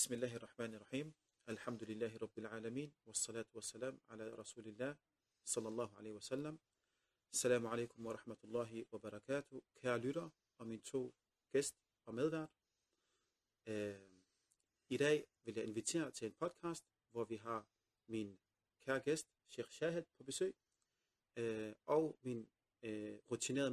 بسم الله الرحمن الرحيم الحمد لله رب العالمين والصلاة والسلام على رسول الله صلى الله عليه وسلم السلام عليكم ورحمة الله وبركاته كالورا ومن تو كست ومدار I dag vil jeg invitere til en podcast, hvor vi har min kære gæst, Sheikh Shahed, på besøg, eh, og min eh, rutinerede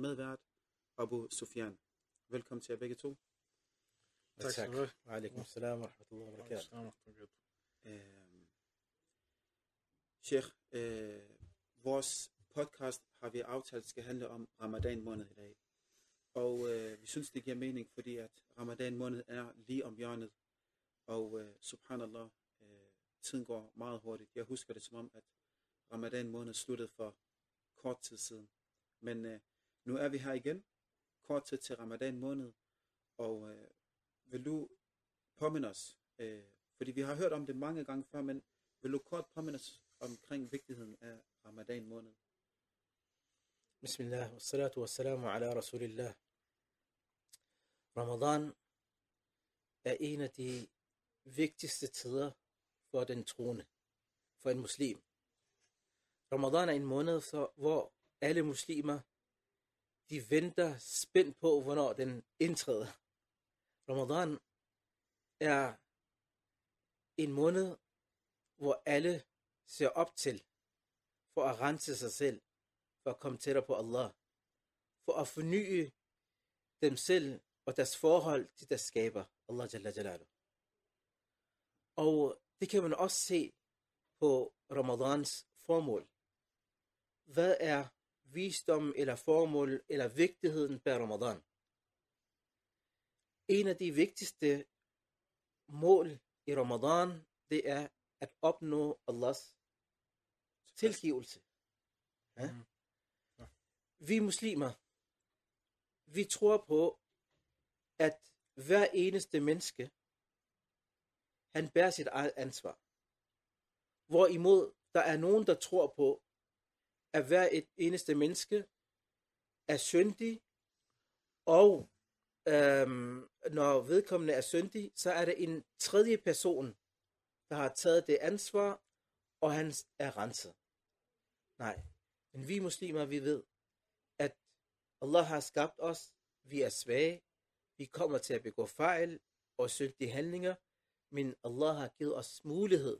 rahmatullahi wa barakatuh. Salam alaikum. Øh, Sheikh, øh, vores podcast har vi aftalt skal handle om Ramadan måned i dag. Og øh, vi synes, det giver mening, fordi at Ramadan måned er lige om hjørnet. Og øh, subhanallah, øh, tiden går meget hurtigt. Jeg husker det som om, at Ramadan måned sluttede for kort tid siden. Men øh, nu er vi her igen, kort tid til Ramadan måned. Og øh, vil du påminde os, øh, fordi vi har hørt om det mange gange før, men vil du kort påminde os omkring vigtigheden af Ramadan måned? Bismillah, wassalatu wassalamu ala rasulillah. Ramadan er en af de vigtigste tider for den troende, for en muslim. Ramadan er en måned, så, hvor alle muslimer, de venter spændt på, hvornår den indtræder. Ramadan er en måned, hvor alle ser op til for at rense sig selv, for at komme tættere på Allah, for at forny dem selv og deres forhold til deres skaber, Allah Jalla Jalalu. Og det kan man også se på Ramadans formål. Hvad er visdom eller formål eller vigtigheden bag Ramadan? En af de vigtigste mål i Ramadan, det er at opnå Allahs tilgivelse. Ja? Mhm. Vi muslimer, vi tror på, at hver eneste menneske, han bærer sit eget ansvar. Hvorimod der er nogen, der tror på, at hver et eneste menneske er syndig, og øhm, når vedkommende er syndig, så er der en tredje person, der har taget det ansvar, og han er renset. Nej, men vi muslimer, vi ved, at Allah har skabt os, vi er svage, vi kommer til at begå fejl og syndige handlinger, men Allah har givet os mulighed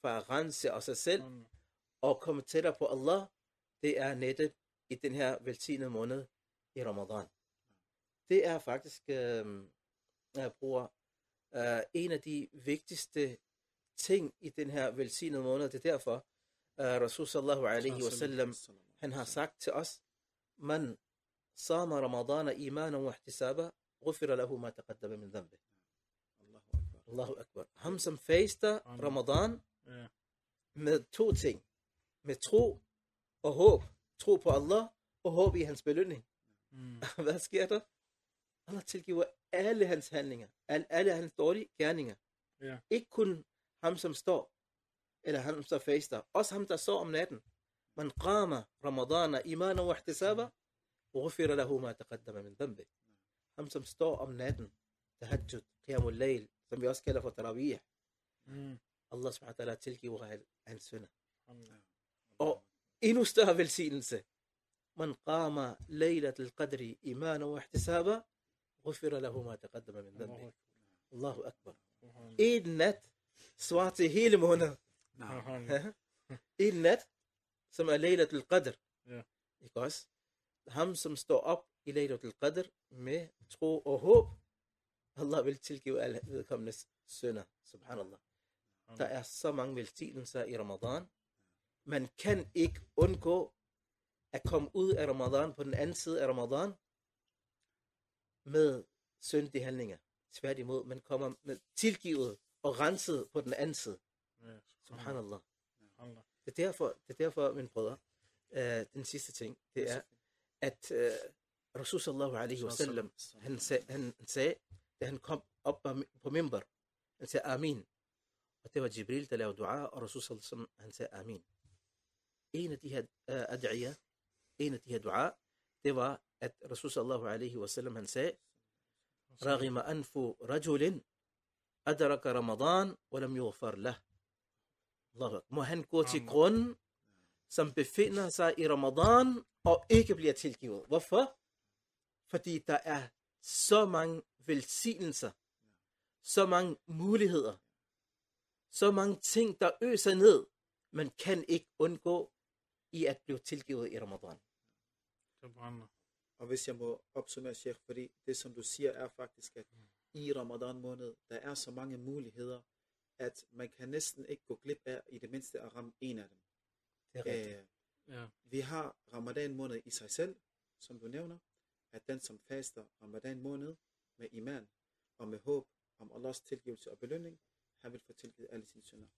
for at rense os selv og komme tættere på Allah. Det er netop i den her velsignede måned i Ramadan Det er faktisk, øh, jeg bruger, øh, en af de vigtigste ting i den her velsignede måned. Det er derfor, øh, Rasul sallallahu alaihi wasallam, han har sagt til os, man sama ramadana imanan wa ihtisaba, غفر له ما تقدم من ذنبه. Allahu Akbar. Allahu Akbar. Ham som faster Amen. Ramadan Ja. med to ting. Med tro og håb. Tro på Allah og håb i hans belønning. Mm. Hvad sker der? Allah tilgiver alle hans handlinger. Alle, alle hans dårlige gerninger. Ja. Ikke kun ham, som står, eller ham, som faster. Også ham, der står om natten. Man qama ramadana imana wa ihtisaba, غفر له ما تقدم من ذنبه. Ham, som står om natten, tahajjud, qiyamul layl, som vi også kalder for tarawih. Mm. Allah subhanahu wa ta'ala tilgiver han- hans. Allah. Og endnu større velsignelse. Man qama laylat al-qadri imana wa ihtisaba, غفر له ما تقدم من ذنبه. الله أكبر. اينت سواتي هيل مونا اينت سما ليلة القدر. بيكوز هم سم ستو اب ليلة القدر. مي تقو أو هوب الله ويل تيلكي ويل سنة. سبحان الله. نعم. تا اسا مان ويل تي انسا رمضان. من كان إيك اونكو أكم اول رمضان. فن انسل رمضان. Med syndige handlinger. Tværtimod, man kommer med tilgivet og renset på den anden side. Ja, Subhanallah. Subhanallah. Det er derfor, det er derfor mine brødre, øh, den sidste ting, det er, at øh, Rasul sallallahu alaihi wasallam, han, sag, han sagde, da han kom op på- på mimbar, han sagde amin. Og det var Jibril, der lavede dua, og Rasul sallallahu han sagde amin. En af de her øh, ad'iyah, en af de her dua, det var, at Rasul sallallahu alaihi wasallam, han sagde, رغم أنف رجل أدرك رمضان ولم يغفر له Allah må han gå til Amen. grunden, som befinder sig i Ramadan og ikke bliver tilgivet. Hvorfor? Fordi der er så mange velsignelser, så mange muligheder, så mange ting, der øser ned, man kan ikke undgå i at blive tilgivet i Ramadan. Subhanallah. Og hvis jeg må opsummere, Sheikh, fordi det, som du siger, er faktisk, at i Ramadan måned, der er så mange muligheder, at man kan næsten ikke gå glip af i det mindste at ramme en af dem. Det er rigtigt. Øh, Ja. vi har Ramadan måned i sig selv, som du nævner, at den, som faster Ramadan måned med iman og med håb om Allahs tilgivelse og belønning, han vil få tilgivet alle sine synder.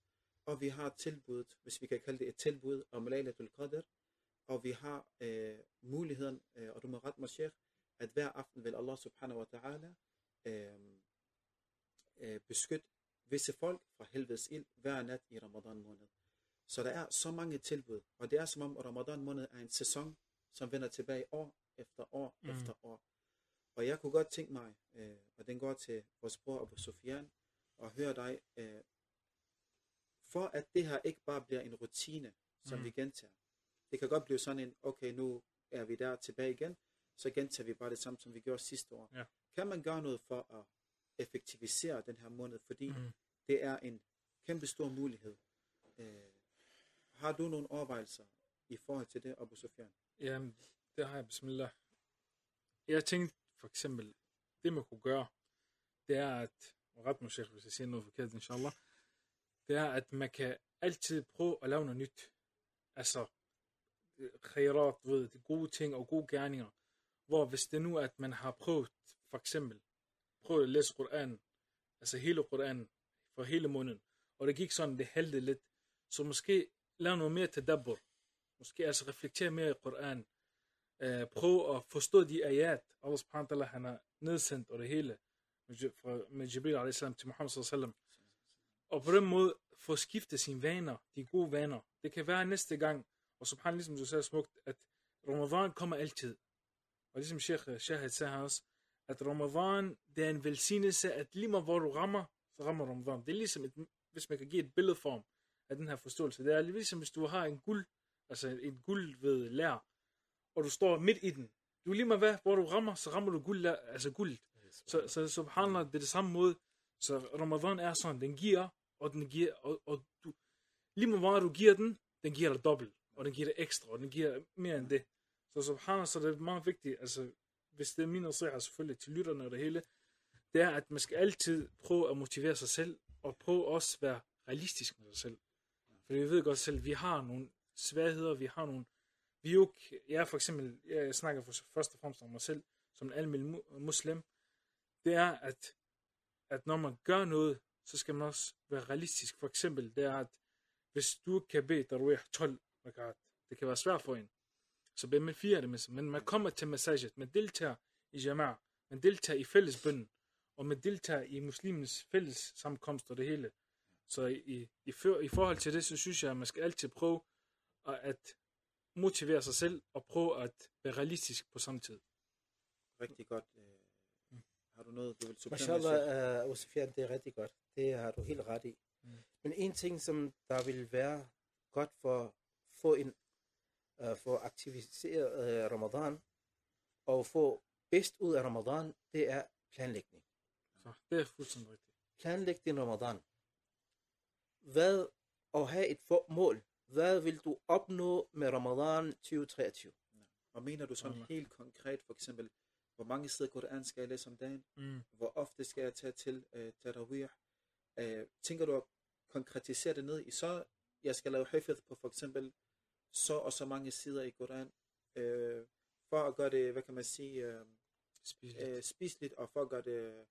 Og vi har tilbuddet, hvis vi kan kalde det et tilbud om Laylatul Qadr, og vi har øh, muligheden, øh, og du må rette mig, Sheikh, at hver aften vil Allah subhanahu wa ta'ala øh, øh, beskytte visse folk fra helvedes ild hver nat i Ramadan måned. Så der er så mange tilbud, og det er som om Ramadan måned er en sæson, som vender tilbage år efter år Mm. efter år. Og jeg kunne godt tænke mig, øh, og den går til vores bror Abu Sufyan, og høre dig, øh, for at det her ikke bare bliver en rutine, som mm. vi gentager. Det kan godt blive sådan en, okay, nu er vi der tilbage igen, så gentager vi bare det samme, som vi gjorde sidste år. Ja. Kan man gøre noget for at effektivisere den her måned, fordi Mm. det er en kæmpe stor mulighed. Øh, har du nogle overvejelser i forhold til det, Abu Sufyan? Jamen, det har jeg, bismillah. Jeg tænkte for eksempel, det man kunne gøre, det er at, og ret mig hvis jeg siger noget forkert, inshallah, det er, at man kan altid prøve at lave noget nyt. Altså, khairat, ved, de gode ting og gode gerninger. Hvor hvis det nu, at man har prøvet, for eksempel, prøvet at læse Koran, altså hele Koran, for hele måneden, og det gik sådan, det hældte lidt, så måske lave noget mere tadabbur. Måske altså reflektere mere i Koran. øh, prøve at forstå de ayat, Allah subhanahu wa ta'ala, han har nedsendt og det hele, med, fra, med Jibril a.s. til Muhammad sallallahu og på den måde få skiftet sine vaner, de gode vaner. Det kan være næste gang, og subhanallah, ligesom du sagde smukt, at Ramadan kommer altid. Og ligesom Sheikh øh, Shahid sagde her også, at Ramadan, det er en velsignelse, at lige meget hvor du rammer, så rammer Ramadan. Det er ligesom, et, hvis man kan give et billedform af den her forståelse. Det er ligesom, hvis du har en guld, altså en guld ved lær, og du står midt i den. Du lige meget hvad, hvor du rammer, så rammer du guld, altså guld. Så, så subhanallah, det er det samme måde. Så Ramadan er sådan, den giver, og den giver, og, og du, lige meget hvor du giver den, den giver dig dobbelt, og den giver det ekstra, og den giver mere end det. Så subhanallah, så det er meget vigtigt, altså, hvis det er min nasiha selvfølgelig til lytterne og det hele, det er, at man skal altid prøve at motivere sig selv, og prøve også at være realistisk med sig selv. For vi ved godt selv, vi har nogle svagheder, vi har nogle, vi er jo, ikke- jeg for eksempel, jeg snakker for, først og fremmest om mig selv, som en almindelig muslim, det er, at, at når man gør noget, så skal man også være realistisk. For eksempel, det er, at hvis du kan bede Tarawih 12 rakat, det kan være svært for en, så bed med fire af det med Men man kommer til massaget, man deltager i jama'a, man deltager i fællesbønden, og man deltager i muslimens fælles sammenkomst og det hele. Så i, i, for, i forhold til det, så synes jeg, at man skal altid prøve at, at motivere sig selv, og prøve at være realistisk på samme tid. Rigtig godt. Øh, har du noget, du vil supplere med? Uh, Abu Sufyan, det er rigtig godt. Det har du helt ret i. Mm. Men en ting, som der vil være godt for at få en uh, for at aktivisere uh, Ramadan og få bedst ud af Ramadan, det er planlægning. Så det er fuldstændig rigtigt. Planlæg din Ramadan. Hvad og have et mål. Hvad vil du opnå med Ramadan 2023? Og mener du sådan Allah. helt konkret, for eksempel, hvor mange sider Koran skal jeg læse om dagen? Mm. Hvor ofte skal jeg tage til øh, Tarawih? Øh, tænker du at konkretisere det ned i så, jeg skal lave hafid på for eksempel så og så mange sider i Koran, øh, for at gøre det, hvad kan man sige, øh, Spiseligt. øh, spiseligt, og for at gøre det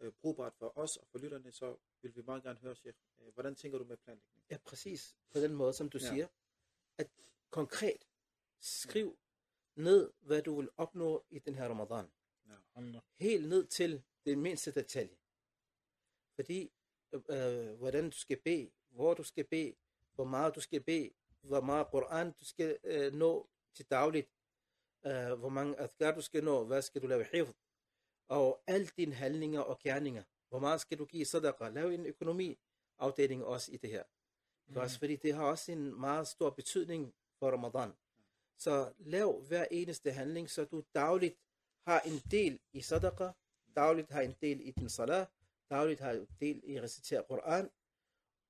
øh, brugbart for os og for lytterne, så vil vi meget gerne høre, Sheikh, øh, hvordan tænker du med planlægning? Ja, præcis. På den måde, som du Ja. ja. siger. At konkret skriv ned, hvad du vil opnå i den her Ramadan. Allah. Helt ned til den mindste detalje. Fordi, øh, hvordan du skal bede, hvor du skal bede, hvor meget du skal bede, hvor meget Koran du skal øh, nå til dagligt, øh, hvor mange adkar du skal nå, hvad skal du lave hifd, og alle dine handlinger og gerninger. Hvor meget skal du give sadaqa? Lav en økonomiafdeling også i det her. Mm. Også fordi det har også en meget stor betydning for Ramadan. Så lav hver eneste handling, så du dagligt har en del i sadaqa, dagligt har en del i din salah, dagligt har en del i at recitere Koran,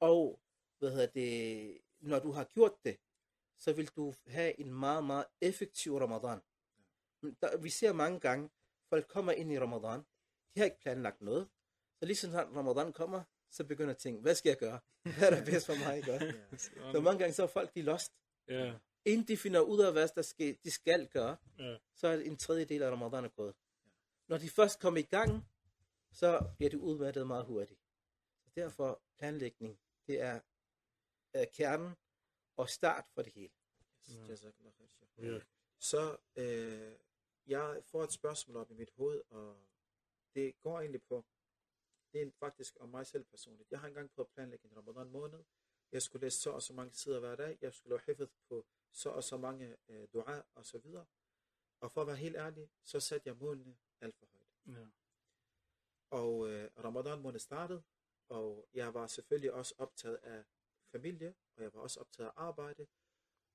og hvad hedder det, når du har gjort det, så vil du have en meget, meget effektiv Ramadan. Der, vi ser mange gange, folk kommer ind i Ramadan, de har ikke planlagt noget, så lige sådan Ramadan kommer, så begynder at tænke, hvad skal jeg gøre? Hvad er der bedst for mig at gøre? Så mange gange så er folk, de er lost. Ja, Inden de finder ud af, hvad der skal, de skal gøre, ja. så er en tredjedel af Ramadan er gået. Når de først kommer i gang, så bliver de udmattet meget hurtigt. Så derfor planlægning, det er, er kernen og start for det hele. Ja. Jazakallah khair, Sheikh. Ja. Så øh, jeg får et spørgsmål op i mit hoved, og det går egentlig på, det er faktisk om mig selv personligt. Jeg har engang prøvet at planlægge en ramadan måned. Jeg skulle læse så og så mange sider hver dag. Jeg skulle lave hifd på så og så mange øh, dua og så videre. Og for at være helt ærlig, så satte jeg målene alt for højt. Ja. Og øh, ramadan måned startede, og jeg var selvfølgelig også optaget af familie, og jeg var også optaget af arbejde.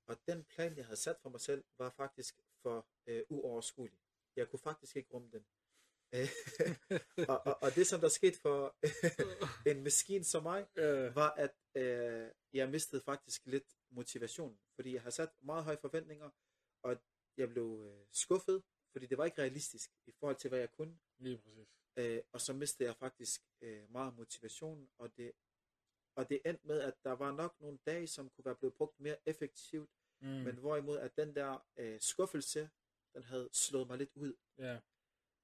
Og den plan, jeg havde sat for mig selv, var faktisk for øh, uoverskuelig. Jeg kunne faktisk ikke rumme den. Øh, og, og, og det, som der skete for en maskine som mig, var, at øh, jeg mistede faktisk lidt motivation, fordi jeg havde sat meget høje forventninger, og jeg blev øh, skuffet, fordi det var ikke realistisk i forhold til, hvad jeg kunne. Lige præcis. Øh, og så mistede jeg faktisk øh, meget motivation, og det, og det endte med, at der var nok nogle dage, som kunne være blevet brugt mere effektivt, Mm. men hvorimod at den der øh, skuffelse, den havde slået mig lidt ud. Ja.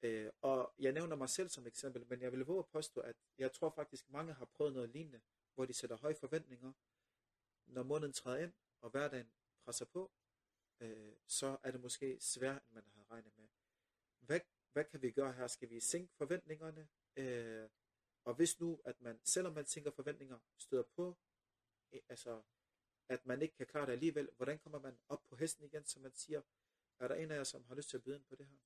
Øh, og jeg nævner mig selv som eksempel, men jeg vil våge at påstå, at jeg tror faktisk, mange har prøvet noget lignende, hvor de sætter høje forventninger. Når måneden træder ind, og hverdagen presser på, øh, så er det måske sværere, end man havde regnet med. Hvad, hvad kan vi gøre her? Skal vi sænke forventningerne? Øh, og hvis nu, at man, selvom man sænker forventninger, støder på, øh, altså, at man ikke kan klare det alligevel, hvordan kommer man op på hesten igen, som man siger? Er der en af jer, som har lyst til at byde ind på det her?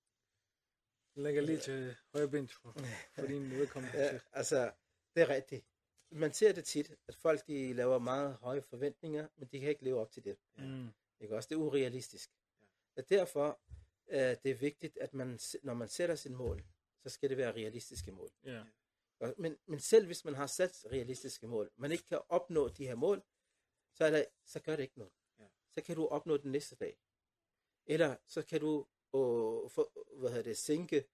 Jeg lægger lige til højre ben for, for din vedkommende. Ja, altså, det er rigtigt. Man ser det tit, at folk de laver meget høje forventninger, men de kan ikke leve op til det. Mm. Ikke også? Det er urealistisk. Og derfor er det er vigtigt, at man, når man sætter sin mål, så skal det være realistiske mål. Ja. Og- Men, men selv hvis man har sat realistiske mål, man ikke kan opnå de her mål, så, er der, så gør det ikke noget. Ja. Så kan du opnå den næste dag. Eller så kan du åh, for, hvad hedder det, sænke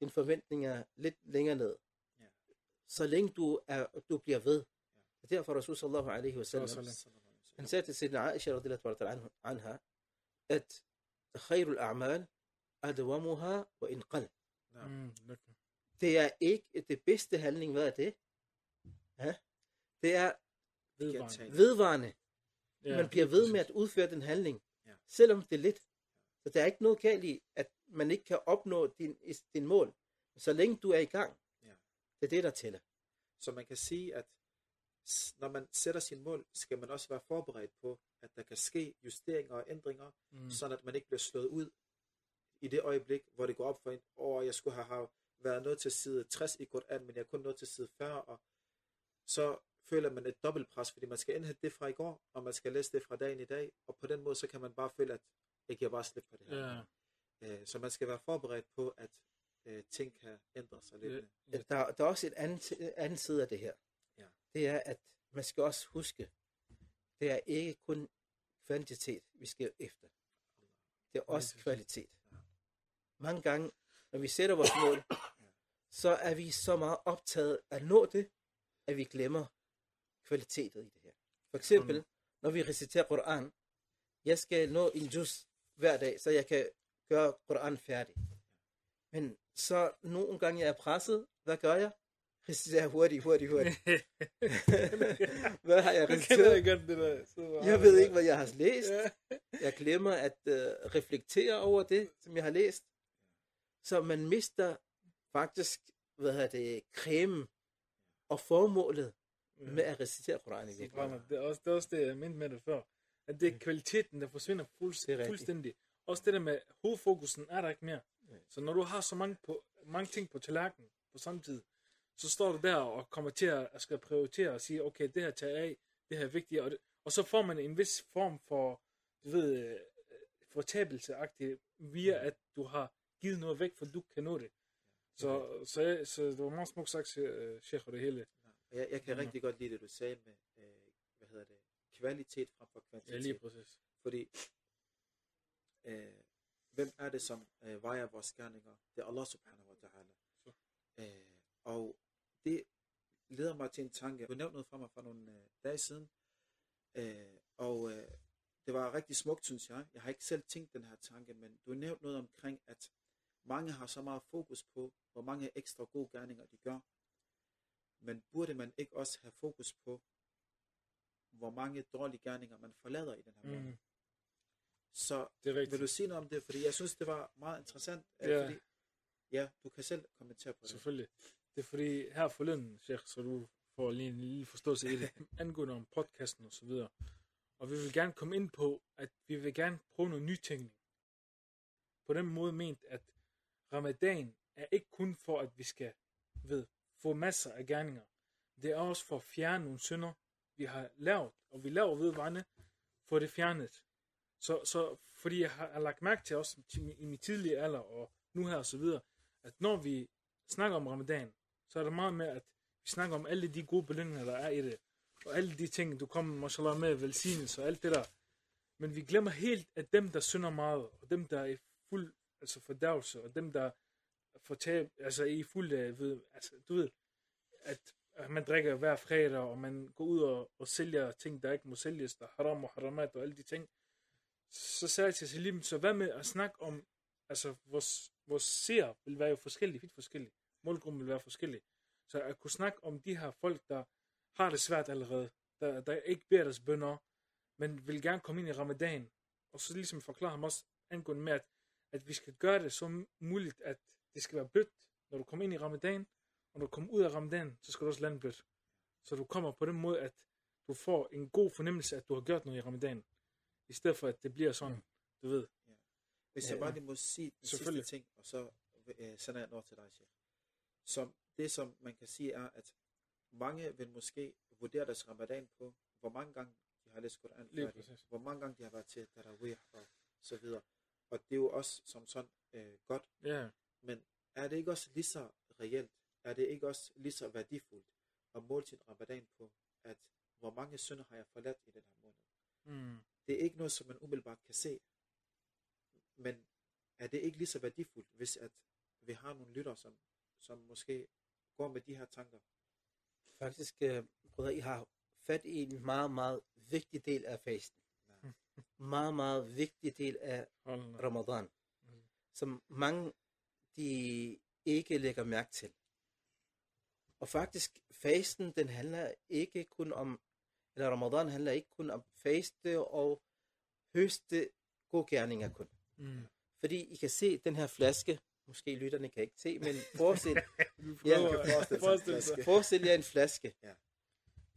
dine forventninger lidt længere ned. Ja. Så længe du, er, du bliver ved. Og derfor Rasul sallallahu alaihi wa sallam, han sagde til Sidna Aisha radiyallahu ta'ala anha, at khairul a'mal adwamuha wa in qal. Ja. Mm. Det er ikke det bedste handling, hvad er det? Ja? Det er Vedvarende. Vedvarende. Ja, Man bliver ved med at udføre den handling, Ja. selvom det er lidt. Så der er ikke noget galt i, at man ikke kan opnå din, din mål, så længe du er i gang. Ja. Det er det, der tæller. Så man kan sige, at når man sætter sin mål, skal man også være forberedt på, at der kan ske justeringer og ændringer, Mm. sådan at man ikke bliver slået ud i det øjeblik, hvor det går op for en, åh, jeg skulle have have været nået til side 60 i Koran, men jeg er kun nået til side 40, og så føler man et dobbeltpres, fordi man skal indhente det fra i går, og man skal læse det fra dagen i dag, og på den måde, så kan man bare føle, at jeg giver bare slip på det her. Ja. Øh, Så man skal være forberedt på, at øh, ting kan ændre sig lidt. Ja. Der, der er også et andet, anden side af det her. Ja. Det er, at man skal også huske, det er ikke kun kvantitet, vi skal efter. Det er også kvalitet. Mange gange, når vi sætter vores mål, så er vi så meget optaget at nå det, at vi glemmer kvaliteten i det her. For eksempel, når vi reciterer Koran, jeg skal nå en juz hver dag, så jeg kan gøre Koran færdig. Men så nogle gange jeg er presset, hvad gør jeg? Reciterer hurtigt, hurtigt, hurtigt. hvad har jeg reciteret? ikke godt det der. Så, Jeg ved ikke, hvad jeg har læst. Jeg glemmer at uh, reflektere over det, som jeg har læst. Så man mister faktisk, hvad hedder det, cremen og formålet med at recitere Koran i virkeligheden. Subhanallah. Det er, også, det er også det, jeg mente med det før. At det er kvaliteten, der forsvinder fulds, Det er rigtigt. fuldstændig. Også det der med hovedfokusen er der ikke mere. Nej. Så når du har så mange, på, mange ting på tallerkenen på samme tid, så står du der og kommer til at, at skal prioritere og sige, okay, det her tager af, det her er vigtigt, og, det, og så får man en vis form for, du ved, øh, fortabelseagtigt, via at du har givet noget væk, for du kan nå det. Så, så, jeg- så det var meget smukt sagt, uh, Sheikh, og det hele. Og Jeg, jeg kan Mhm. rigtig godt lide det, du sagde med, øh, hvad hedder det, kvalitet frem for Ja, kvantitet. lige præcis. Fordi, øh, hvem er det, som øh, vejer vores gerninger? Det er Allah subhanahu wa ta'ala. Så. Øh, og det leder mig til en tanke. Du nævnte noget fra mig for nogle øh, dage siden, øh, og øh, det var rigtig smukt, synes jeg. Jeg har ikke selv tænkt den her tanke, men du nævnte noget omkring, at mange har så meget fokus på, hvor mange ekstra gode gerninger de gør. Men burde man ikke også have fokus på, hvor mange dårlige gerninger man forlader i den her måned? Mm, Så det er rigtigt. vil du sige noget om det? Fordi jeg synes, det var meget interessant. Ja. Fordi, ja, du kan selv kommentere på det. Selvfølgelig. Det er fordi, her forleden, Sheikh, så du får lige en lille forståelse i det, angående om podcasten og så videre. Og vi vil gerne komme ind på, at vi vil gerne prøve noget nytænkning. På den måde ment, at ramadan er ikke kun for, at vi skal ved, få masser af gerninger. Det er også for at fjerne nogle synder, vi har lavet, og vi laver vedvarende, for det fjernet. Så, så fordi jeg har, har lagt mærke til også i min tidlige alder, og nu her og så videre, at når vi snakker om ramadan, så er det meget med, at vi snakker om alle de gode belønninger, der er i det. Og alle de ting, du kommer mashallah med, velsignelse og alt det der. Men vi glemmer helt, at dem, der synder meget, og dem, der er fuld altså fordærvelse, og dem, der får tab, altså i fuld, ved, altså, du ved, at, man drikker hver fredag, og man går ud og, og sælger ting, der ikke må sælges, der haram og haramat og alle de ting. Så sagde jeg til Salim, så hvad med at snakke om, altså vores, vores seer vil være jo forskellige, vidt forskellige. Målgruppen vil være forskellig. Så at kunne snakke om de her folk, der har det svært allerede, der, der ikke beder deres bønder, men vil gerne komme ind i ramadan, og så ligesom forklare ham også angående med, at, at vi skal gøre det så muligt, at det skal være blødt, når du kommer ind i ramadan, og når du kommer ud af ramadan, så skal du også lande blødt. Så du kommer på den måde, at du får en god fornemmelse, at du har gjort noget i ramadan, i stedet for at det bliver sådan, du ved. Hvis Ja, jeg bare lige må sige den sidste ting, og så øh, sender jeg den over til dig, chef. Som det, som man kan sige, er, at mange vil måske vurdere deres ramadan på, hvor mange gange de har læst Koran færdigt, hvor mange gange de har været til Tarawih og så videre. Og det er jo også som sådan øh, godt, Ja, men er det ikke også lige så reelt, er det ikke også lige så værdifuldt at måle sin ramadan på, at hvor mange synder har jeg forladt i den her måned? mm. det er ikke noget, som man umiddelbart kan se. Men er det ikke lige så værdifuldt, hvis at vi har nogle lytter, som, som måske går med de her tanker? Faktisk, øh, brødre, I har fat i en meget, meget vigtig del af fasten. Meget, meget vigtig del af. Ramadan, Mm. som mange de ikke lægger mærke til. Og faktisk, fasten, den handler ikke kun om, eller Ramadan handler ikke kun om faste og høste gode gerninger kun. Mm. Fordi I kan se den her flaske, måske lytterne kan ikke se, men forestil, Ja, forestille sig forestil jer en flaske, Ja.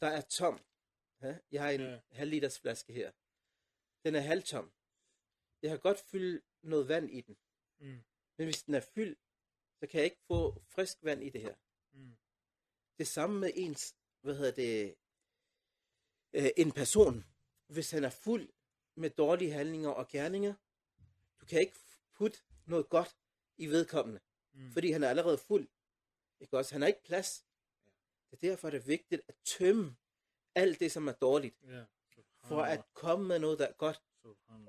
der er tom. Ja? Jeg har en Ja. halv liters flaske her. Den er halvtom. Jeg har godt fyldt noget vand i den. Mm. Men hvis den er fyldt, så kan jeg ikke få frisk vand i det her. Mm. Det samme med ens, hvad hedder det, øh, en person. Hvis han er fuld med dårlige handlinger og gerninger, du kan ikke putte noget godt i vedkommende, Mm. fordi han er allerede fuld. Ikke også? Han har ikke plads. Det er derfor, det er vigtigt at tømme alt det, som er dårligt, Ja for at komme med noget, der er godt.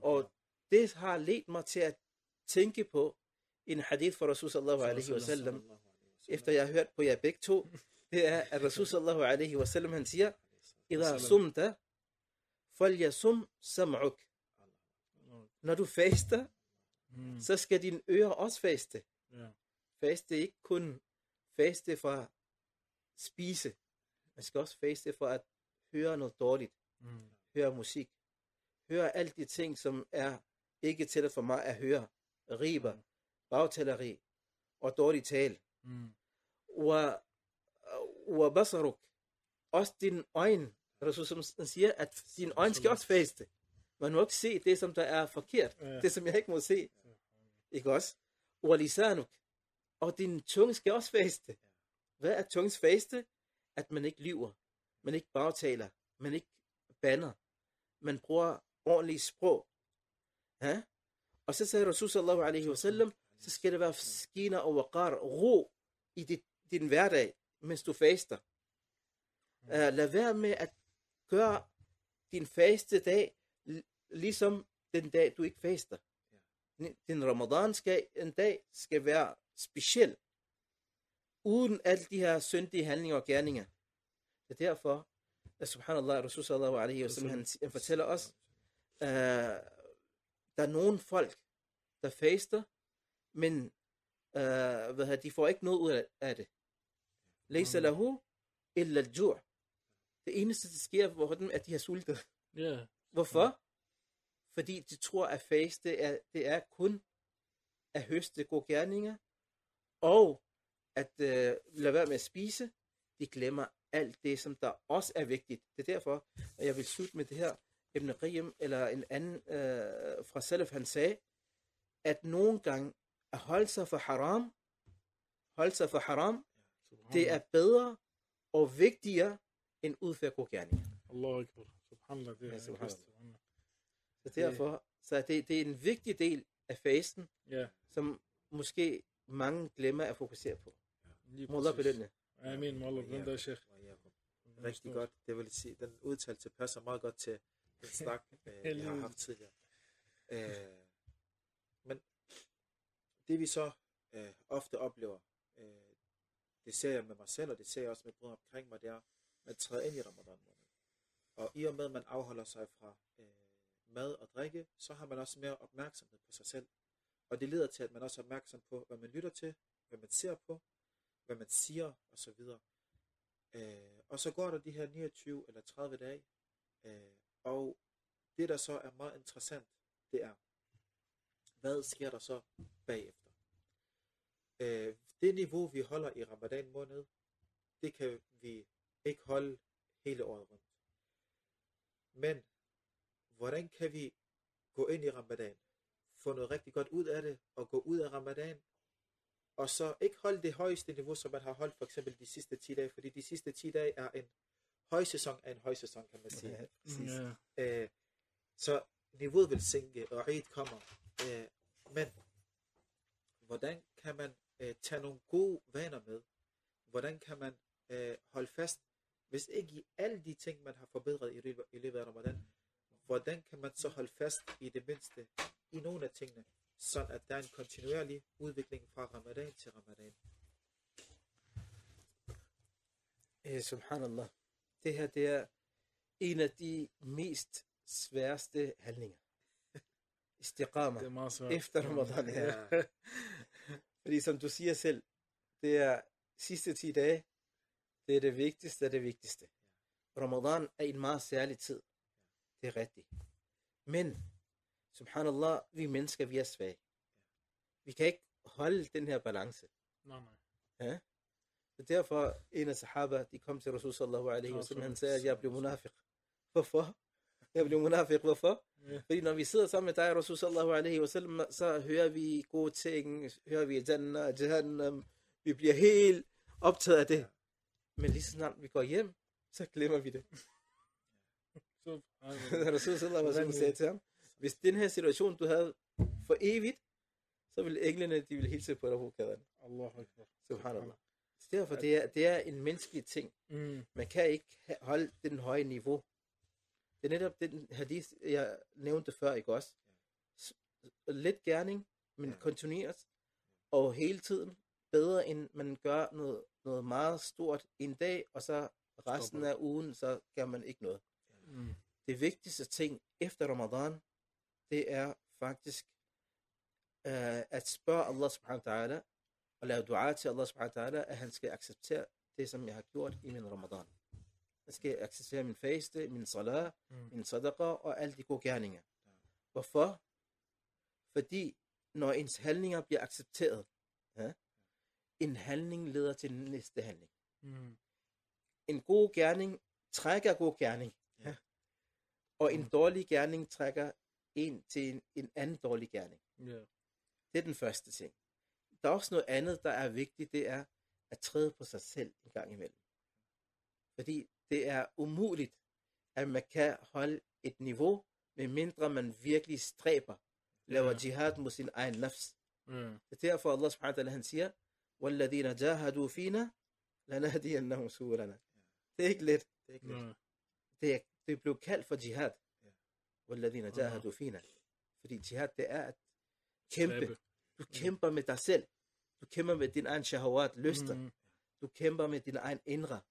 Og det har ledt mig til at tænke på en hadith fra Rasul sallallahu alaihi wasallam, efter jeg har hørt på jer begge to, det er, at Rasul sallallahu alaihi wasallam, han siger, Ida sumta, falyasum sam'uk. Når du faster, så skal dine ører også faste. Faste ikke kun faste fra spise. Man skal også faste for at høre noget dårligt hører musik, høre alle de ting, som er ikke til for mig at høre. Riber, bagtaleri og dårlig tale. Mm. Og, og basaruk, også din øjne, Rasul som siger, at din øjne skal også faste. Man må ikke se det, som der er forkert. Ja. Det, som jeg ikke må se. Ikke også? Og lisanuk, og din tunge skal også faste. Hvad er tungens faste? At man ikke lyver, man ikke bagtaler, man ikke banner, man bruger ordentligt sprog. Ja? Og så sagde Rasul sallallahu alaihi wasallam, så skal det være skiner og waqar, ro i dit, din hverdag, mens du faster. Uh, lad være med at gøre din faste dag ligesom den dag, du ikke faster. Din ramadan skal, en dag skal være speciel, uden alle de her syndige handlinger og gerninger. Det er derfor, subhanallah, Rasul sallallahu alaihi wasallam, han, han fortæller os, uh, der er nogle folk, der faster, men uh, hvad her, de får ikke noget ud af, det. Laysa lahu illa al Det eneste, der sker for dem, er, at de har sultet. Ja. Hvorfor? Fordi de tror, at faste er, det er kun at høste gode gerninger, og at øh, lade være med at spise. De glemmer alt det, som der også er vigtigt. Det er derfor, at jeg vil slutte med det her. Ibn Qayyim, eller en anden øh, fra Salaf, han sagde, at nogle gange at holde sig for haram, holde sig for haram, det er bedre og vigtigere end udføre gode gerninger. Allah akbar. Subhanallah, det Ja, er subhanallah. subhanallah. Så derfor, så det, det er en vigtig del af fasten, Ja, som måske mange glemmer at fokusere på. lige Mullah præcis. belønne. Amin, Mullah belønne dig, Sheikh. Rigtig godt. Det vil sige, den udtalelse passer meget godt til den snak, øh, jeg har haft tidligere. Øh, men det vi så øh, ofte oplever, øh, det ser jeg med mig selv, og det ser jeg også med brødre omkring mig, det er, at man træder ind i ramadan måned. Og i og med, at man afholder sig fra øh, mad og drikke, så har man også mere opmærksomhed på sig selv. Og det leder til, at man også er opmærksom på, hvad man lytter til, hvad man ser på, hvad man siger, osv. Øh, og så går der de her 29 eller 30 dage, øh, og det der så er meget interessant, det er, hvad sker der så bagefter? Øh, det niveau, vi holder i ramadan måned, det kan vi ikke holde hele året rundt. Men hvordan kan vi gå ind i ramadan, få noget rigtig godt ud af det, og gå ud af ramadan, og så ikke holde det højeste niveau, som man har holdt for eksempel de sidste 10 dage, fordi de sidste 10 dage er en højsæson af en højsæson, kan man sige. Ja, præcis. Ja. Øh, så niveauet vil sænke, og Eid kommer. Øh, men hvordan kan man øh, tage nogle gode vaner med? Hvordan kan man øh, holde fast, hvis ikke i alle de ting, man har forbedret i i løbet af Ramadan, hvordan kan man så holde fast i det mindste i nogle af tingene, sådan at der er en kontinuerlig udvikling fra Ramadan til Ramadan? Eh, subhanallah. Det her, det er en af de mest sværeste handlinger. Istiqama. Det er meget svært. Efter Ramadan, ja. Fordi som du siger selv, det er sidste 10 dage, det er det vigtigste af det vigtigste. Ramadan er en meget særlig tid. Det er rigtigt. Men, subhanallah, vi mennesker, vi er svage. Vi kan ikke holde den her balance. Nej, nej. Ja? Så derfor, en af sahaba, de kom til Rasul sallallahu alaihi wasallam, han sagde, at jeg blev munafiq. Hvorfor? Jeg blev munafiq, hvorfor? Ja. Fordi når vi sidder sammen med dig, Rasul sallallahu alaihi wasallam, så hører vi gode ting, hører vi Jannah, Jahannam, vi bliver helt optaget af det. Men lige så snart vi går hjem, så glemmer vi det. Rasul sallallahu alaihi wasallam sagde til ham, hvis den her situation, du havde for evigt, så ville englene, de ville hilse på dig på kaderne. Allahu akbar. Subhanallah. Så derfor, det er, det er en menneskelig ting. Mm. Man kan ikke holde den høje niveau. Det er netop den hadith, jeg nævnte før, ikke også? Lidt gerning, men Ja. kontinueret, og hele tiden bedre, end man gør noget, noget meget stort en dag, og så resten af ugen, så gør man ikke noget. Mm. Det vigtigste ting efter Ramadan, det er faktisk uh, at spørge Allah subhanahu wa ta'ala, og lave dua til Allah subhanahu wa ta'ala, at han skal acceptere det, som jeg har gjort i min Ramadan. Han skal acceptere min faste, min salat, Mm. min sadaqa og alle de gode gerninger. Hvorfor? Fordi når ens handlinger bliver accepteret, ja, en handling leder til den næste handling. Mm. En god gerning trækker god gerning. Ja. Ja. Og en Mm. dårlig gerning trækker en til en, en anden dårlig gerning. Ja. Det er den første ting. Der er også noget andet, der er vigtigt, det er, at man skal acceptere det, som jeg har gjort i min Ramadan. Man skal acceptere min faste, min sadaqa og alle de gode gerninger. Hvorfor? Fordi når ens handlinger bliver accepteret, ja, en handling leder til den næste handling. En god gerning trækker god gerning. Ja. Og en dårlig gerning trækker en til en, en anden dårlig gerning. Det er den første ting. Der er også noget andet, der er vigtigt, det er, at træde på sig selv en gang imellem. Fordi det er umuligt, at man kan holde et niveau, medmindre man virkelig stræber, laver Ja. jihad mod sin egen nafs. Ja. Det er derfor Allah subhanahu wa ta'ala han siger, وَالَّذِينَ جَاهَدُوا فِينَا لَنَهْدِيَنَّهُمْ سُبُلَنَا Det er ikke let. Det er ikke let. Ja. Det er, det blev kaldt for jihad. Ja. وَالَّذِينَ جَاهَدُوا فِينَا Fordi jihad, det er at kæmpe. Stræbe. Du kæmper med dig selv. Du kæmper med din egen shahawat, lyster. Mm. Du kæmper med din egen indre.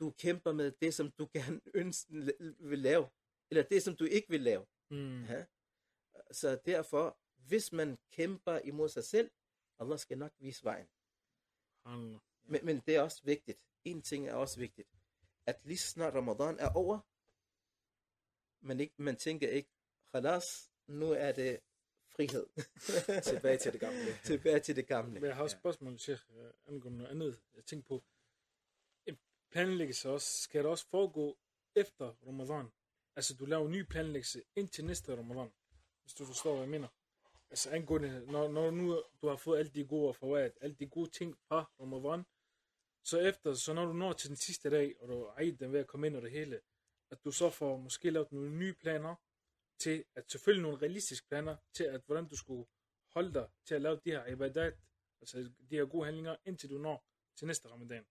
Du kæmper med det, som du kan ønske vil lave. Eller det, som du ikke vil lave. Mm. Ja? Så derfor, hvis man kæmper imod sig selv, Allah skal nok vise vejen. Subhanallah. Men, men det er også vigtigt. En ting er også vigtigt. At lige snart Ramadan er over, man, ikke, man tænker ikke, khalas, nu er det frihed. Tilbage til det gamle. Tilbage til det gamle. Men jeg har også Ja. spørgsmål, Sheikh, øh, angående noget andet. Jeg tænker på, en planlæggelse også, skal det også foregå efter Ramadan? Altså, du laver en ny planlæggelse indtil næste Ramadan, hvis du forstår, hvad jeg mener. Altså, angående, når, når nu du har fået alle de gode forvaret, alle de gode ting fra Ramadan, så efter, så når du når til den sidste dag, og du er den ved at komme ind og det hele, at du så får måske lavet nogle nye planer, til at selvfølgelig nogle realistiske planer, til at hvordan du skulle holde dig til at lave de her ibadat, altså de her gode handlinger, indtil du når til næste ramadan.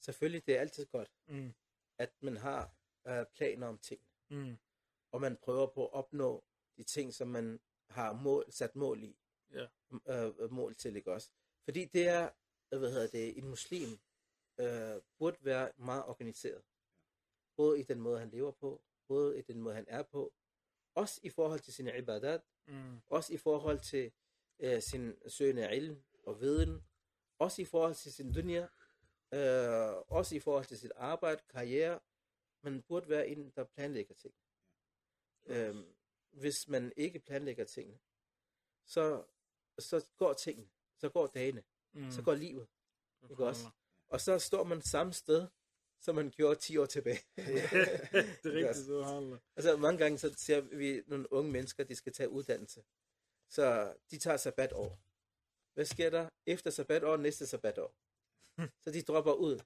Selvfølgelig, det er altid godt, Mm. at man har øh, planer om ting. Mm. Og man prøver på at opnå de ting, som man har mål, sat mål i. Ja. Øh, mål til, ikke også? Fordi det er, øh, hvad hedder det, en muslim øh, burde være meget organiseret. Både i den måde, han lever på, både i den måde, han er på, også i forhold til sine ibadat, Mm. også i forhold til øh, sin søgende ilm og viden, også i forhold til sin dunya, øh, også i forhold til sit arbejde, karriere. Man burde være en, der planlægger ting. Øhm, hvis man ikke planlægger tingene, så, så går tingene, så går dagene, Mm. så går livet. Ikke også? Og så står man samme sted, som man gjorde 10 år tilbage. det er rigtigt, også? subhanallah. Altså mange gange så ser vi nogle unge mennesker, de skal tage uddannelse. Så de tager sabbatår. Hvad sker der? Efter sabbatår, næste sabbatår. Så de dropper ud.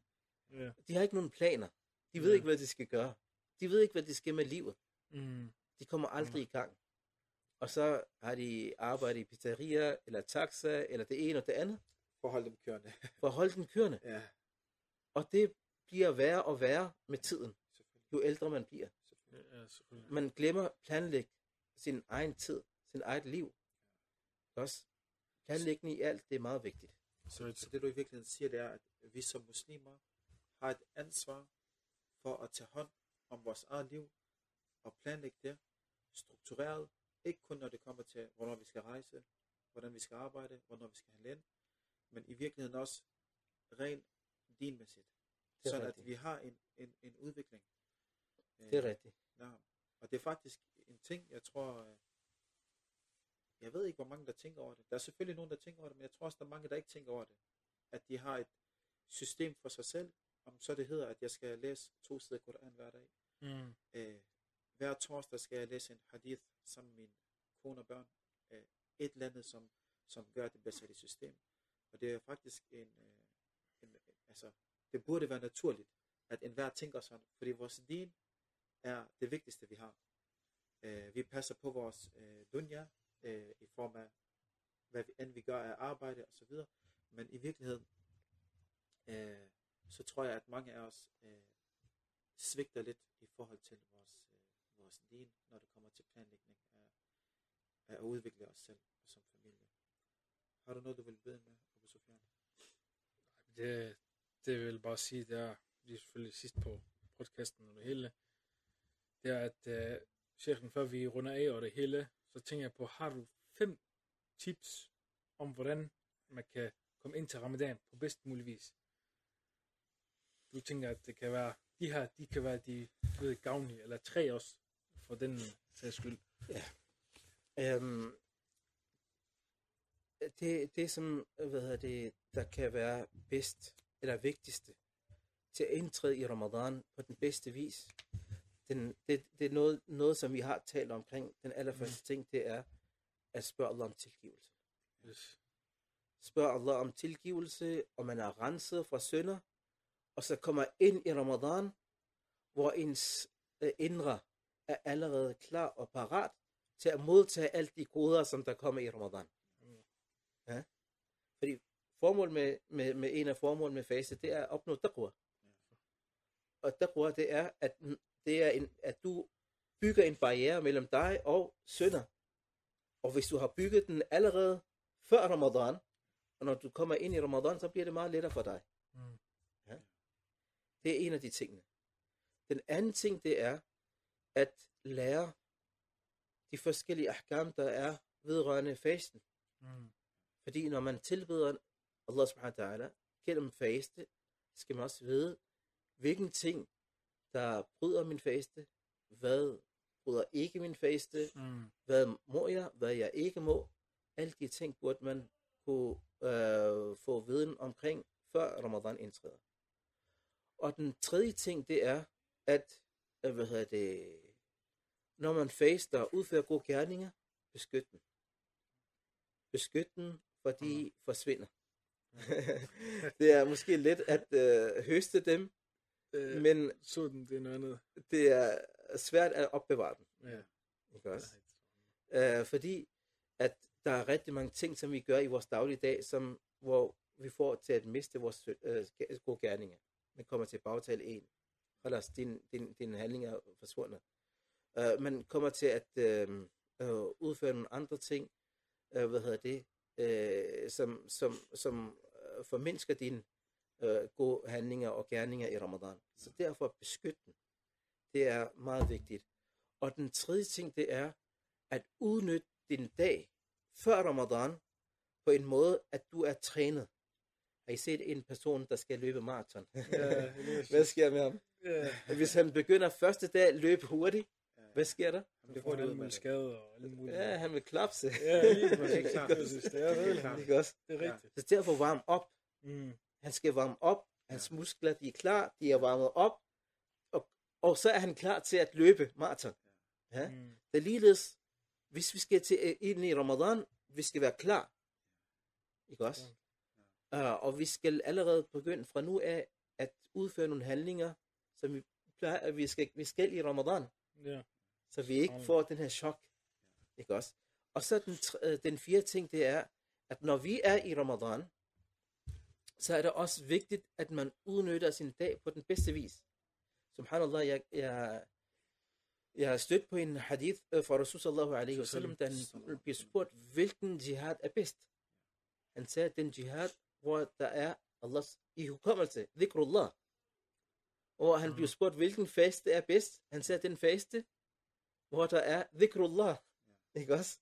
Ja. De har ikke nogen planer. De ved Ja. ikke, hvad de skal gøre. De ved ikke, hvad de skal med livet. Mm. De kommer aldrig i gang. Og så har de arbejdet i pizzeria, eller taxa, eller det ene og det andet, Forhold dem kørende. for at holde den kørende. Ja, Og det bliver værre og værre med tiden, jo ældre man bliver. Man glemmer at planlægge sin egen tid, sin eget liv. Også planlægning i alt, det er meget vigtigt. Så, Så det du i virkeligheden siger, det er, at vi som muslimer har et ansvar for at tage hånd om vores eget liv og planlægge det struktureret. Ikke kun når det kommer til, hvornår vi skal rejse, hvordan vi skal arbejde, hvornår vi skal handle ind, men i virkeligheden også rent dinmæssigt. Det Sådan rigtigt. at vi har en, en, en udvikling. Det er rigtigt. Ja. Og det er faktisk en ting, jeg tror, øh, jeg ved ikke, hvor mange der tænker over det. Der er selvfølgelig nogen, der tænker over det, men jeg tror også, der er mange, der ikke tænker over det. At de har et system for sig selv, om så det hedder, at jeg skal læse to sider Koran hver dag. mm. Øh, hver torsdag skal jeg læse en hadith sammen med min kone og børn. Øh, et eller andet, som, som gør, at det bliver sat i system. Og det er faktisk en, øh, en, altså, det burde være naturligt, at enhver tænker sådan, fordi vores din er det vigtigste, vi har. Øh, vi passer på vores øh, dunja, øh, i form af, hvad vi, end vi gør af arbejde og så videre. Men i virkeligheden, øh, så tror jeg, at mange af os øh, svigter lidt i forhold til vores, øh, vores din, når det kommer til planlægning af, af at udvikle os selv som familie. Har du noget, du vil bede med, Abu Sufyan? det, det vil jeg bare sige, det er, vi er selvfølgelig sidst på podcasten og det hele, det er, at uh, chefen, før vi runder af og det hele, så tænker jeg på, har du fem tips om, hvordan man kan komme ind til ramadan på bedst mulig vis? Du tænker, at det kan være, de her, de kan være de du ved, gavnlige, eller tre også, for den sags skyld. Øhm, det, det som, hvad hedder det, der kan være bedst, eller vigtigste, til at indtræde i Ramadan på den bedste vis, den, det, det er noget, noget, som vi har talt omkring. Den allerførste ting, det er at spørge Allah om tilgivelse. Yes. spørger Allah om tilgivelse, og man er renset fra synder, og så kommer ind i Ramadan, hvor ens øh, indre er allerede klar og parat til at modtage alt de goder, som der kommer i Ramadan. Ja? Formål med, med, med en af formål med fase, det er at opnå taqwa. Og taqwa, det er, at, det er en, at du bygger en barriere mellem dig og synder. Og hvis du har bygget den allerede før Ramadan, og når du kommer ind i Ramadan, så bliver det meget lettere for dig. Mm. Ja. Det er en af de tingene. Den anden ting, det er at lære de forskellige ahkam, der er vedrørende fasten. Mm. Fordi når man tilbeder Allah subhanahu wa ta'ala gennem faste, skal man også vide, hvilken ting, der bryder min faste, hvad bryder ikke min faste, Mm. hvad må jeg, hvad jeg ikke må. Alle de ting burde man kunne øh, få viden omkring, før Ramadan indtræder. Og den tredje ting, det er, at, øh, hvad hedder det, når man faster og udfører gode gerninger, beskyt den. Beskyt den, for de forsvinder. det er måske let at øh, høste dem, Øh, men så den, det er noget andet. det er svært at opbevare dem. Ja. Ikke også? Øh, fordi at der er rigtig mange ting, som vi gør i vores dagligdag, som, hvor vi får til at miste vores øh, gode gerninger. Man kommer til bagtale en. Ellers din, din, din handling er forsvundet. Øh, man kommer til at øh, øh, udføre nogle andre ting, øh, hvad hedder det, øh, som, som, som øh, formindsker dine øh, gode handlinger og gerninger i Ramadan. Så derfor beskyt den. Det er meget vigtigt. Og den tredje ting, det er at udnytte din dag før Ramadan på en måde, at du er trænet. Har I set en person, der skal løbe maraton? Er hvad sker med ham? Ja. Hvis han begynder første dag at løbe hurtigt, hvad sker der? Du får alle mulige skader og alle mulige... Ja, han vil klapse. Ja, lige præcis. Det er klart. Ikke også? Det er Ja. rigtigt. Så derfor varm op. Mm. Han skal varme op. Hans muskler, de er klar. De er varmet op. Og, og så er han klar til at løbe maraton. Ja? Mm. Det er ligeledes, hvis vi skal til, ind i Ramadan, vi skal være klar. Ikke også? Uh, og vi skal allerede begynde fra nu af at udføre nogle handlinger, som vi plejer, at vi skal, vi skal i Ramadan, Ja. Så vi ikke får den her chok. Ikke også? Og så den, øh, den fjerde ting, det er, at når vi er i Ramadan, så er det også vigtigt, at man udnytter sin dag på den bedste vis. Subhanallah, jeg, jeg, jeg har stødt på en hadith øh, fra Rasul sallallahu alaihi wasallam, da han bliver spurgt, hvilken jihad er bedst. Han sagde, den jihad, hvor der er Allahs ihukommelse, dhikrullah. Og han Mhm. bliver spurgt, hvilken faste er bedst. Han sagde, den faste, hvor der er dhikrullah. Ikke også?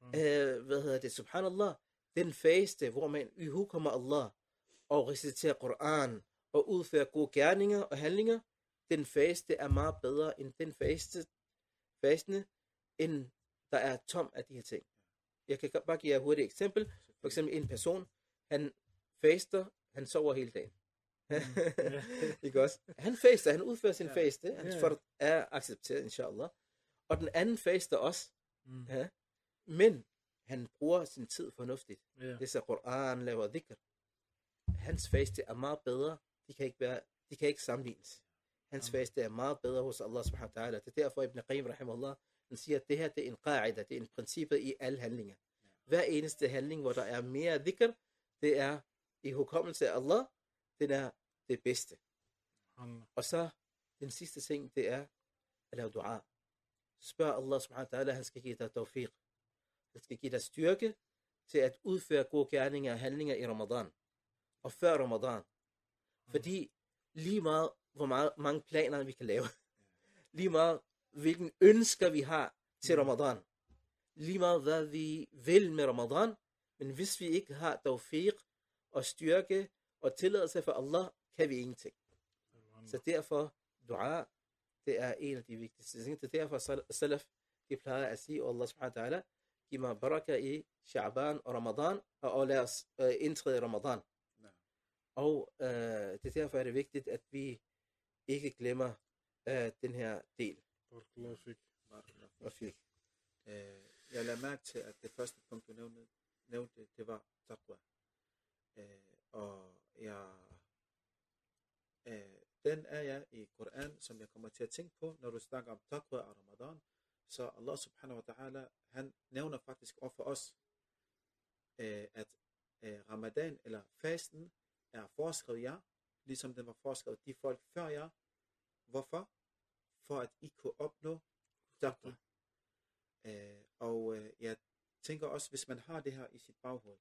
Mhm. Øh, hvad hedder det? Subhanallah. Den faste, hvor man ihukommer Allah og reciterer Koran og udfører gode gerninger og handlinger, den faste er meget bedre end den faste, fastende, end der er tom af de her ting. Jeg kan bare give jer et hurtigt eksempel. For eksempel en person, han faster, han sover hele dagen. Ikke også? Han faster, han udfører sin Ja. faste. Hans Ja. fard er accepteret, inshallah. Og den anden faster også. Mm. Ja. Men han bruger sin tid fornuftigt. Ja. Læser Koran, laver dhikr. Hans faste er meget bedre. De kan ikke, være, de kan ikke sammenlignes. Hans Amen. faste er meget bedre hos Allah subhanahu wa ta'ala. Det er derfor Ibn Qayyim rahimahullah, han siger, at det her det er en qa'ida, det er en princippet i alle handlinger. Hver eneste handling, hvor der er mere dhikr, det er i hukommelse af Allah, den er det bedste. Han, Og så den sidste ting, det er at lave dua. Spørg Allah subhanahu wa ta'ala, han skal give dig tawfiq. Han skal give dig styrke til at udføre gode gerninger og handlinger i Ramadan. Og før Ramadan. Fordi lige meget, hvor meget, mange planer vi kan lave. Lige meget, hvilken ønsker vi har til Ramadan. Lige meget, hvad vi vil med Ramadan. Men hvis vi ikke har tawfiq og styrke og tilladelse for Allah, kan vi ingenting. Så derfor, dua, det er en af de vigtigste ting. Det er derfor, sal- salaf, de plejer at sige, Allah subhanahu wa ta'ala, giv mig baraka i Sha'ban og Ramadan, og, og lad os øh, indtræde i Ramadan. Ja. Og øh, det er derfor er det vigtigt, at vi ikke glemmer øh, den her del. Barakallahu fik. Og fik. Øh, jeg lader mærke til, at det første punkt, du nævnte, nævnte det var taqwa. Øh, og jeg, øh, den er jeg i Koran, som jeg kommer til at tænke på, når du snakker om taqwa og Ramadan. Så Allah subhanahu wa ta'ala, han nævner faktisk over for os, øh, at øh, Ramadan eller fasten er foreskrevet jer, ligesom den var foreskrevet de folk før jer. Hvorfor? For at I kunne opnå taqwa. Øh, og øh, jeg tænker også, hvis man har det her i sit baghoved,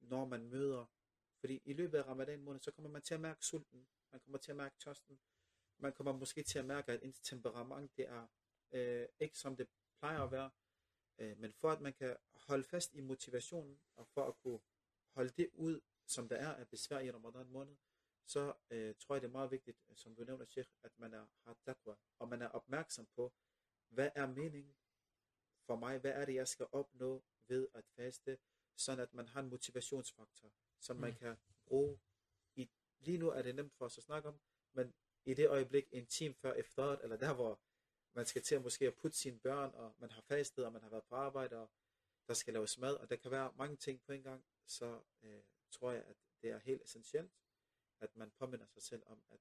når man møder, fordi i løbet af ramadan måned, så kommer man til at mærke sulten, man kommer til at mærke tørsten, man kommer måske til at mærke, at ens temperament, det er øh, ikke som det plejer at være, øh, men for at man kan holde fast i motivationen, og for at kunne holde det ud, som der er af besvær i ramadan måned, så øh, tror jeg, det er meget vigtigt, som du nævner, Sheikh, at man er, har taqwa, og man er opmærksom på, hvad er meningen for mig, hvad er det, jeg skal opnå ved at faste, sådan at man har en motivationsfaktor, som man Mm. kan bruge. Lige nu er det nemt for os at snakke om, men i det øjeblik, en time før efteråret, eller der, hvor man skal til at måske at putte sine børn, og man har fastet, og man har været på arbejde, og der skal laves mad, og der kan være mange ting på en gang, så øh, tror jeg, at det er helt essentielt, at man påminder sig selv om, at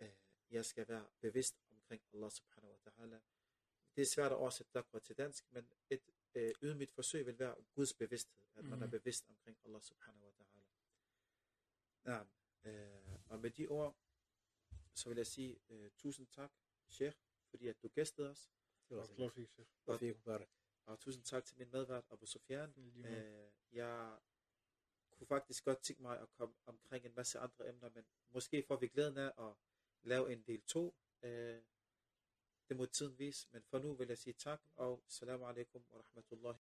øh, jeg skal være bevidst omkring Allah subhanahu wa ta'ala. Det er svært at oversætte taqwa til dansk, men et øh, ydmygt forsøg vil være Guds bevidsthed, at man er Mhm. bevidst omkring Allah subhanahu wa ta'ala. Ja, øh, og med de ord, så vil jeg sige øh, tusind tak, Sheikh, fordi at du gæstede os, Det var Og fik, chef. Og Mubarak. og tusind tak til min medvært, Abu måde. Øh, jeg kunne faktisk godt tænke mig at komme omkring en masse andre emner, men måske får vi glæden af at lave en del 2. Øh, det må tiden vise, men for nu vil jeg sige tak, og salamu alaikum wa rahmatullahi